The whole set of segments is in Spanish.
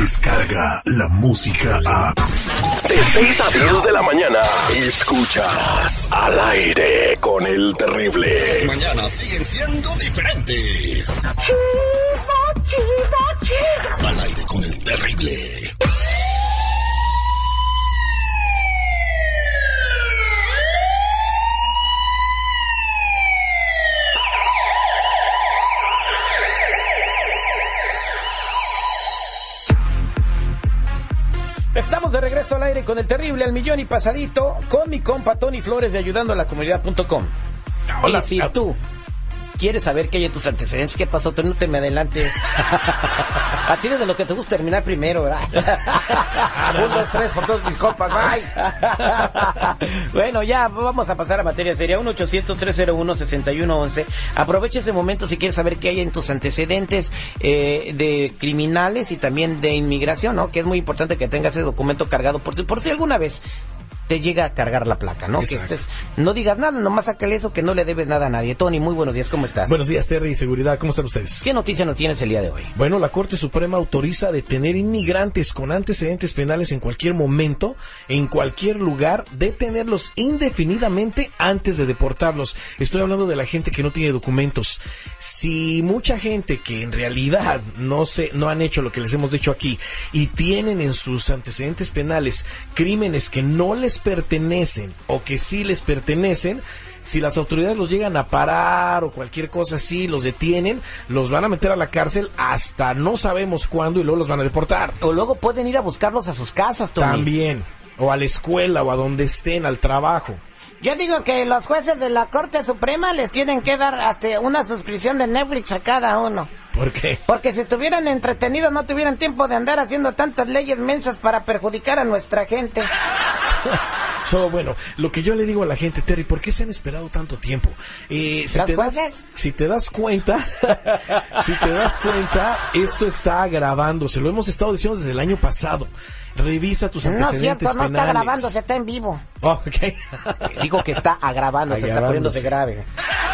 llega la música a... De 6 a 10 de la mañana, escuchas al aire con el terrible. Mañana siguen siendo diferentes. Chido, chido, chido. Al aire con el terrible. Aire con el terrible al millón y pasadito con mi compa Tony Flores de ayudando a la comunidad.com. Hola, y si tú quieres saber qué hay en tus antecedentes, qué pasó, tú no te me adelantes. A ti de lo que te gusta terminar primero, ¿verdad? Un, dos, tres, por todos mis compas, bye. bueno, ya vamos a pasar a materia seria. 1-800-301-6111. Aprovecha ese momento si quieres saber qué hay en tus antecedentes eh, de criminales y también de inmigración, ¿no? Que es muy importante que tengas ese documento cargado por ti, por si alguna vez te llega a cargar la placa, ¿no? Que estés- no digas nada, nomás sácale eso que no le debes nada a nadie. Tony, muy buenos días, ¿cómo estás? Buenos días, Terry Seguridad. ¿Cómo están ustedes? ¿Qué noticia nos tienes el día de hoy? Bueno, la Corte Suprema autoriza detener inmigrantes con antecedentes penales en cualquier momento, en cualquier lugar, detenerlos indefinidamente antes de deportarlos. Estoy hablando de la gente que no tiene documentos. Si mucha gente que en realidad no se, no han hecho lo que les hemos dicho aquí y tienen en sus antecedentes penales crímenes que no les pertenecen o que sí les pertenecen, si las autoridades los llegan a parar o cualquier cosa así, los detienen, los van a meter a la cárcel hasta no sabemos cuándo y luego los van a deportar. O luego pueden ir a buscarlos a sus casas, Tony. También. O a la escuela o a donde estén, al trabajo. Yo digo que los jueces de la Corte Suprema les tienen que dar hasta una suscripción de Netflix a cada uno. ¿Por qué? Porque si estuvieran entretenidos no tuvieran tiempo de andar haciendo tantas leyes mensas para perjudicar a nuestra gente. Solo bueno, lo que yo le digo a la gente, Terry, ¿por qué se han esperado tanto tiempo? Eh, si, ¿Los te das, si te das cuenta, si te das cuenta, esto está grabándose. Lo hemos estado diciendo desde el año pasado. Revisa tus No es antecedentes cierto, no está penales. grabando, se está en vivo. Oh, ok. Digo que está agravándose, está poniéndose grave.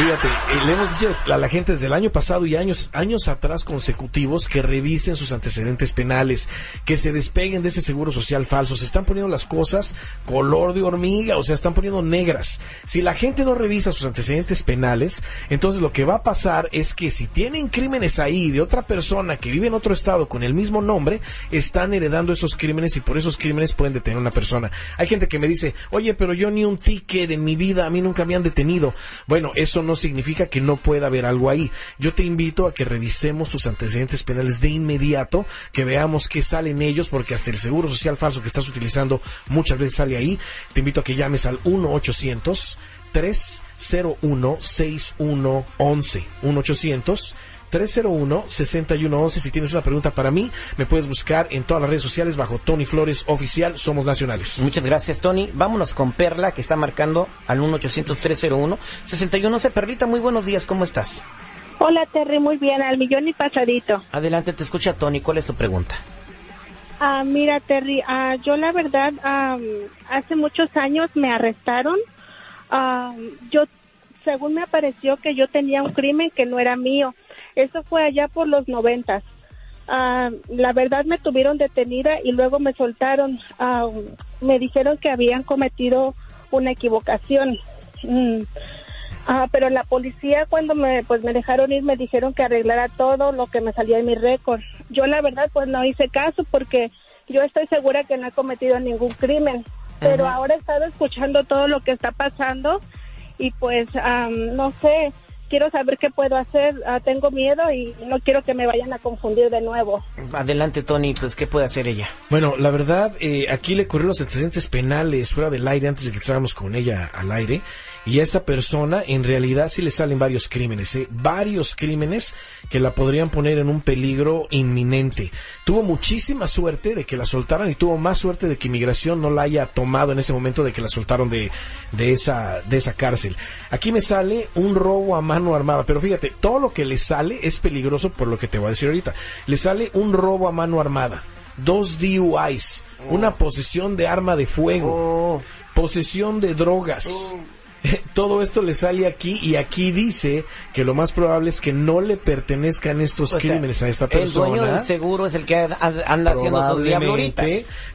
Fíjate, eh, le hemos dicho a la gente desde el año pasado y años, años atrás consecutivos que revisen sus antecedentes penales, que se despeguen de ese seguro social falso. Se están poniendo las cosas color de hormiga, o sea, están poniendo negras. Si la gente no revisa sus antecedentes penales, entonces lo que va a pasar es que si tienen crímenes ahí de otra persona que vive en otro estado con el mismo nombre, están heredando esos crímenes y por esos crímenes pueden detener a una persona. Hay gente que me dice, oye, pero yo ni un ticket en mi vida, a mí nunca me han detenido. Bueno, eso no significa que no pueda haber algo ahí. Yo te invito a que revisemos tus antecedentes penales de inmediato, que veamos qué sale en ellos, porque hasta el seguro social falso que estás utilizando muchas veces sale ahí. Te invito a que llames al 1 800 301 6111 1 800 301-6111. Si tienes una pregunta para mí, me puedes buscar en todas las redes sociales bajo Tony Flores Oficial. Somos nacionales. Muchas gracias, Tony. Vámonos con Perla, que está marcando al 1-800-301-6111. Perlita, muy buenos días, ¿cómo estás? Hola Terry, muy bien, al millón y pasadito. Adelante, te escucha Tony. ¿Cuál es tu pregunta? Ah, mira Terry, ah, yo la verdad am, hace muchos años me arrestaron. Ah, yo, según me apareció que yo tenía un crimen que no era mío. Eso fue allá por los noventas. Ah, la verdad me tuvieron detenida y luego me soltaron. Ah, me dijeron que habían cometido una equivocación. Mm. Ah, pero la policía cuando me pues me dejaron ir me dijeron que arreglara todo lo que me salía en mi récord. Yo la verdad pues no hice caso porque yo estoy segura que no he cometido ningún crimen. Pero Ajá. ahora he estado escuchando todo lo que está pasando y pues am, no sé, quiero saber qué puedo hacer. Ah, tengo miedo y no quiero que me vayan a confundir de nuevo. Adelante, Tony, pues, ¿qué puede hacer ella? Bueno, la verdad, eh, aquí le corrió los antecedentes penales fuera del aire antes de que entráramos con ella al aire. Y a esta persona, en realidad, sí le salen varios crímenes, ¿eh? varios crímenes que la podrían poner en un peligro inminente. Tuvo muchísima suerte de que la soltaran y tuvo más suerte de que inmigración no la haya tomado en ese momento de que la soltaron de, de esa, de esa cárcel. Aquí me sale un robo a mano armada, pero fíjate, todo lo que le sale es peligroso por lo que te voy a decir ahorita. Le sale un robo a mano armada dos DUIs, una posesión de arma de fuego, posesión de drogas, todo esto le sale aquí y aquí dice que lo más probable es que no le pertenezcan estos O sea, crímenes a esta El persona. dueño del seguro es el que anda haciendo sus diabluritas.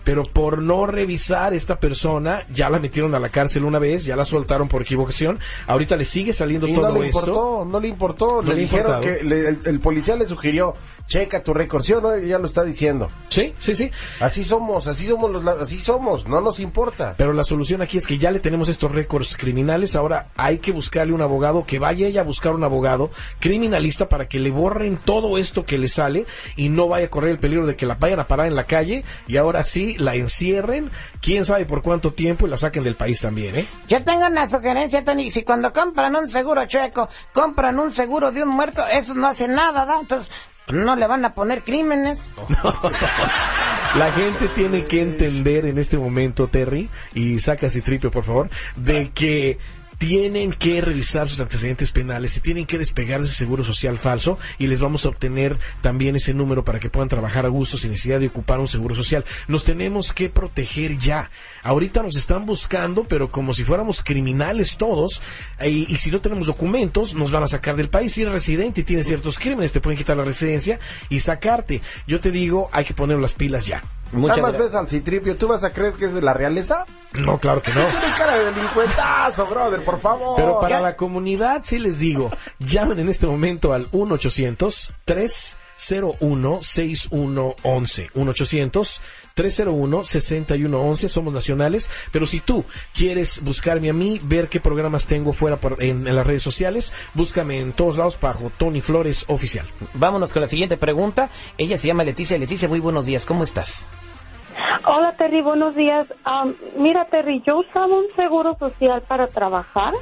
Pero por no revisar esta persona, ya la metieron a la cárcel una vez, ya la soltaron por equivocación, ahorita le sigue saliendo Y todo no le esto. importó, no le importó. No le, dijeron que le- el, el policía le sugirió, checa tu récord, ¿sí o no? Ya lo está diciendo. Sí, sí, sí. Así somos, así somos, los, así somos, no nos importa. Pero la solución aquí es que ya le tenemos estos récords criminales, ahora hay que buscarle un abogado, que vaya ella a buscar un abogado criminalista para que le borren todo esto que le sale y no vaya a correr el peligro de que la vayan a parar en la calle y ahora sí la encierren, quién sabe por cuánto tiempo y la saquen del país también, ¿eh? Yo tengo una sugerencia, Tony. Si cuando compran un seguro chueco, compran un seguro de un muerto, eso no hace nada, ¿da? Entonces, no le van a poner crímenes. La gente tiene que entender en este momento, Terry, y saca Citripio, por favor, de que tienen que revisar sus antecedentes penales, se tienen que despegar de ese seguro social falso y les vamos a obtener también ese número para que puedan trabajar a gusto sin necesidad de ocupar un seguro social. Nos tenemos que proteger ya. Ahorita nos están buscando, pero como si fuéramos criminales todos, eh, y, si no tenemos documentos, nos van a sacar del país. Si eres residente y tienes ciertos crímenes, te pueden quitar la residencia y sacarte. Yo te digo, hay que poner las pilas ya. Muchas Nada más ves al Citripio, ¿tú vas a creer que es de la realeza? No, claro que no. Tiene cara de delincuentazo, brother, por favor. Pero para la comunidad sí les digo, llamen en este momento al 1-800-301-6111. 1-800-301-6111. Somos nacionales. Pero si tú quieres buscarme a mí, ver qué programas tengo fuera por- en, en las redes sociales, búscame en todos lados bajo Tony Flores Oficial. Vámonos con la siguiente pregunta. Ella se llama Leticia. Leticia, muy buenos días. ¿Cómo estás? Hola Terry, buenos días. Am, mira Terry, yo usaba un seguro social para trabajar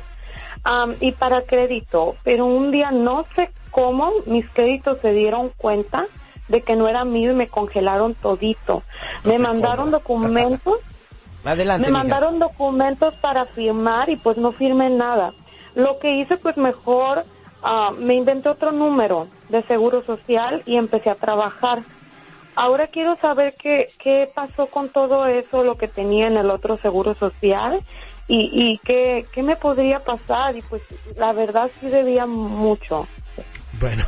am, y para crédito, pero un día no sé cómo mis créditos se dieron cuenta de que no era mío y me congelaron todito. me mandaron documentos Adelante. me mija. mandaron documentos para firmar y pues no firmé nada. Lo que hice pues mejor ah, me inventé otro número de seguro social y empecé a trabajar. Ahora quiero saber qué, qué pasó con todo eso, lo que tenía en el otro seguro social y, y qué, qué me podría pasar. Y pues la verdad sí debía mucho. Bueno,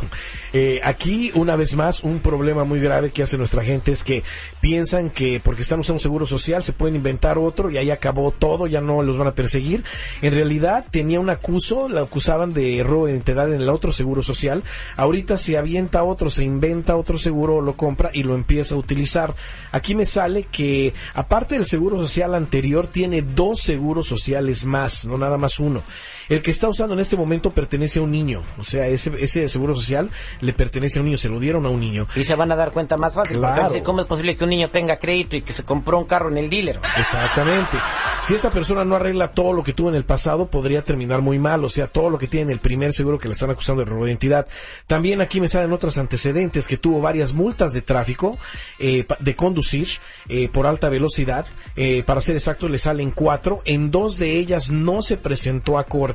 eh, aquí una vez más un problema muy grave que hace nuestra gente es que piensan que porque están usando un seguro social se pueden inventar otro y ahí acabó todo, ya no los van a perseguir. En realidad tenía un acuso, la acusaban de robo de identidad en el otro seguro social. Ahorita se avienta otro, se inventa otro seguro, lo compra y lo empieza a utilizar. Aquí me sale que aparte del seguro social anterior tiene dos seguros sociales más, no nada más uno. El que está usando en este momento pertenece a un niño, o sea, ese, ese seguro social le pertenece a un niño, se lo dieron a un niño. Y se van a dar cuenta más fácil. Porque Claro. decir, ¿cómo es posible que un niño tenga crédito y que se compró un carro en el dealer? Exactamente. Si esta persona no arregla todo lo que tuvo en el pasado, podría terminar muy mal, o sea, todo lo que tiene en el primer seguro que le están acusando de robo de identidad. También aquí me salen otros antecedentes que tuvo varias multas de tráfico, eh, de conducir eh, por alta velocidad. Eh, para ser exacto, le salen cuatro. En dos de ellas no se presentó a corte.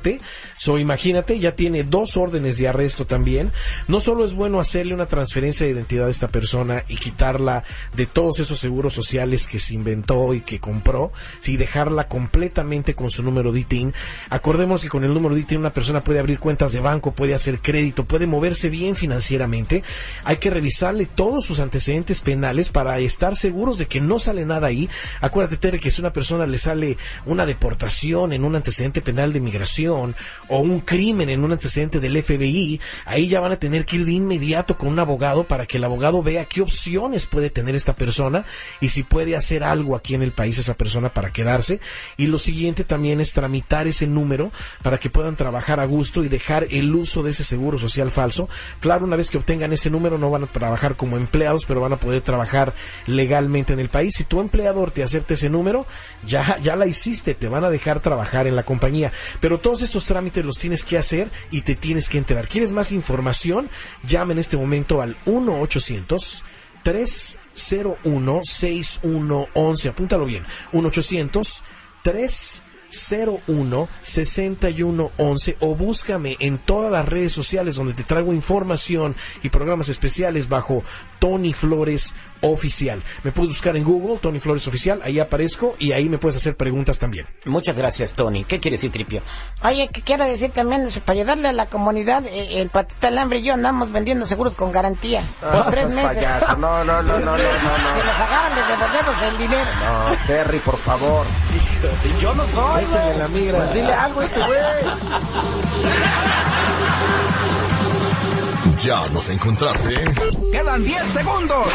So, imagínate, ya tiene dos órdenes de arresto también. No solo es bueno hacerle una transferencia de identidad a esta persona y quitarla de todos esos seguros sociales que se inventó y que compró, si dejarla completamente con su número de ITIN. Acordemos que con el número de ITIN una persona puede abrir cuentas de banco, puede hacer crédito, puede moverse bien financieramente. Hay que revisarle todos sus antecedentes penales para estar seguros de que no sale nada ahí. Acuérdate, Terry, que si una persona le sale una deportación en un antecedente penal de migración o un crimen en un antecedente del FBI, ahí ya van a tener que ir de inmediato con un abogado para que el abogado vea qué opciones puede tener esta persona y si puede hacer algo aquí en el país esa persona para quedarse. Y lo siguiente también es tramitar ese número para que puedan trabajar a gusto y dejar el uso de ese seguro social falso. Claro, una vez que obtengan ese número no van a trabajar como empleados, pero van a poder trabajar legalmente en el país. Si tu empleador te acepta ese número, ya, ya la hiciste, te van a dejar trabajar en la compañía. Pero todos estos trámites los tienes que hacer y te tienes que enterar. ¿Quieres más información? Llama en este momento al 1 800 301 6111. Apúntalo bien. 1 800 301 6111 o búscame en todas las redes sociales donde te traigo información y programas especiales bajo Tony Flores Oficial. Me puedes buscar en Google, Tony Flores Oficial, ahí aparezco y ahí me puedes hacer preguntas también. Muchas gracias, Tony. ¿Qué quiere decir, Tripio? Oye, que quiero decir también, es para ayudarle a la comunidad, eh, el patita al hambre y yo andamos vendiendo seguros con garantía. Por tres meses. No, no, no, no, no, no, Si no. nos agarran, les devolvemos el dinero. No, Terry, por favor. Yo no soy. Échale la migra. Pues dile algo a este güey. ¿Ya nos encontraste? Quedan 10 segundos.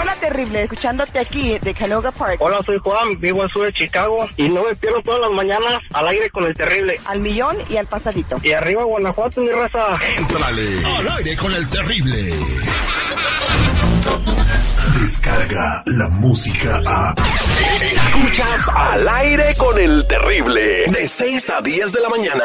Hola, terrible. Escuchándote aquí de Canoga Park. Hola, soy Juan, vivo al sur de Chicago y no me pierdo todas las mañanas al aire con el terrible. Al millón y al pasadito. Y arriba Guanajuato, mi raza. Entrale al aire con el terrible. Descarga la música a. Escuchas al aire con el terrible. De 6 a 10 de la mañana.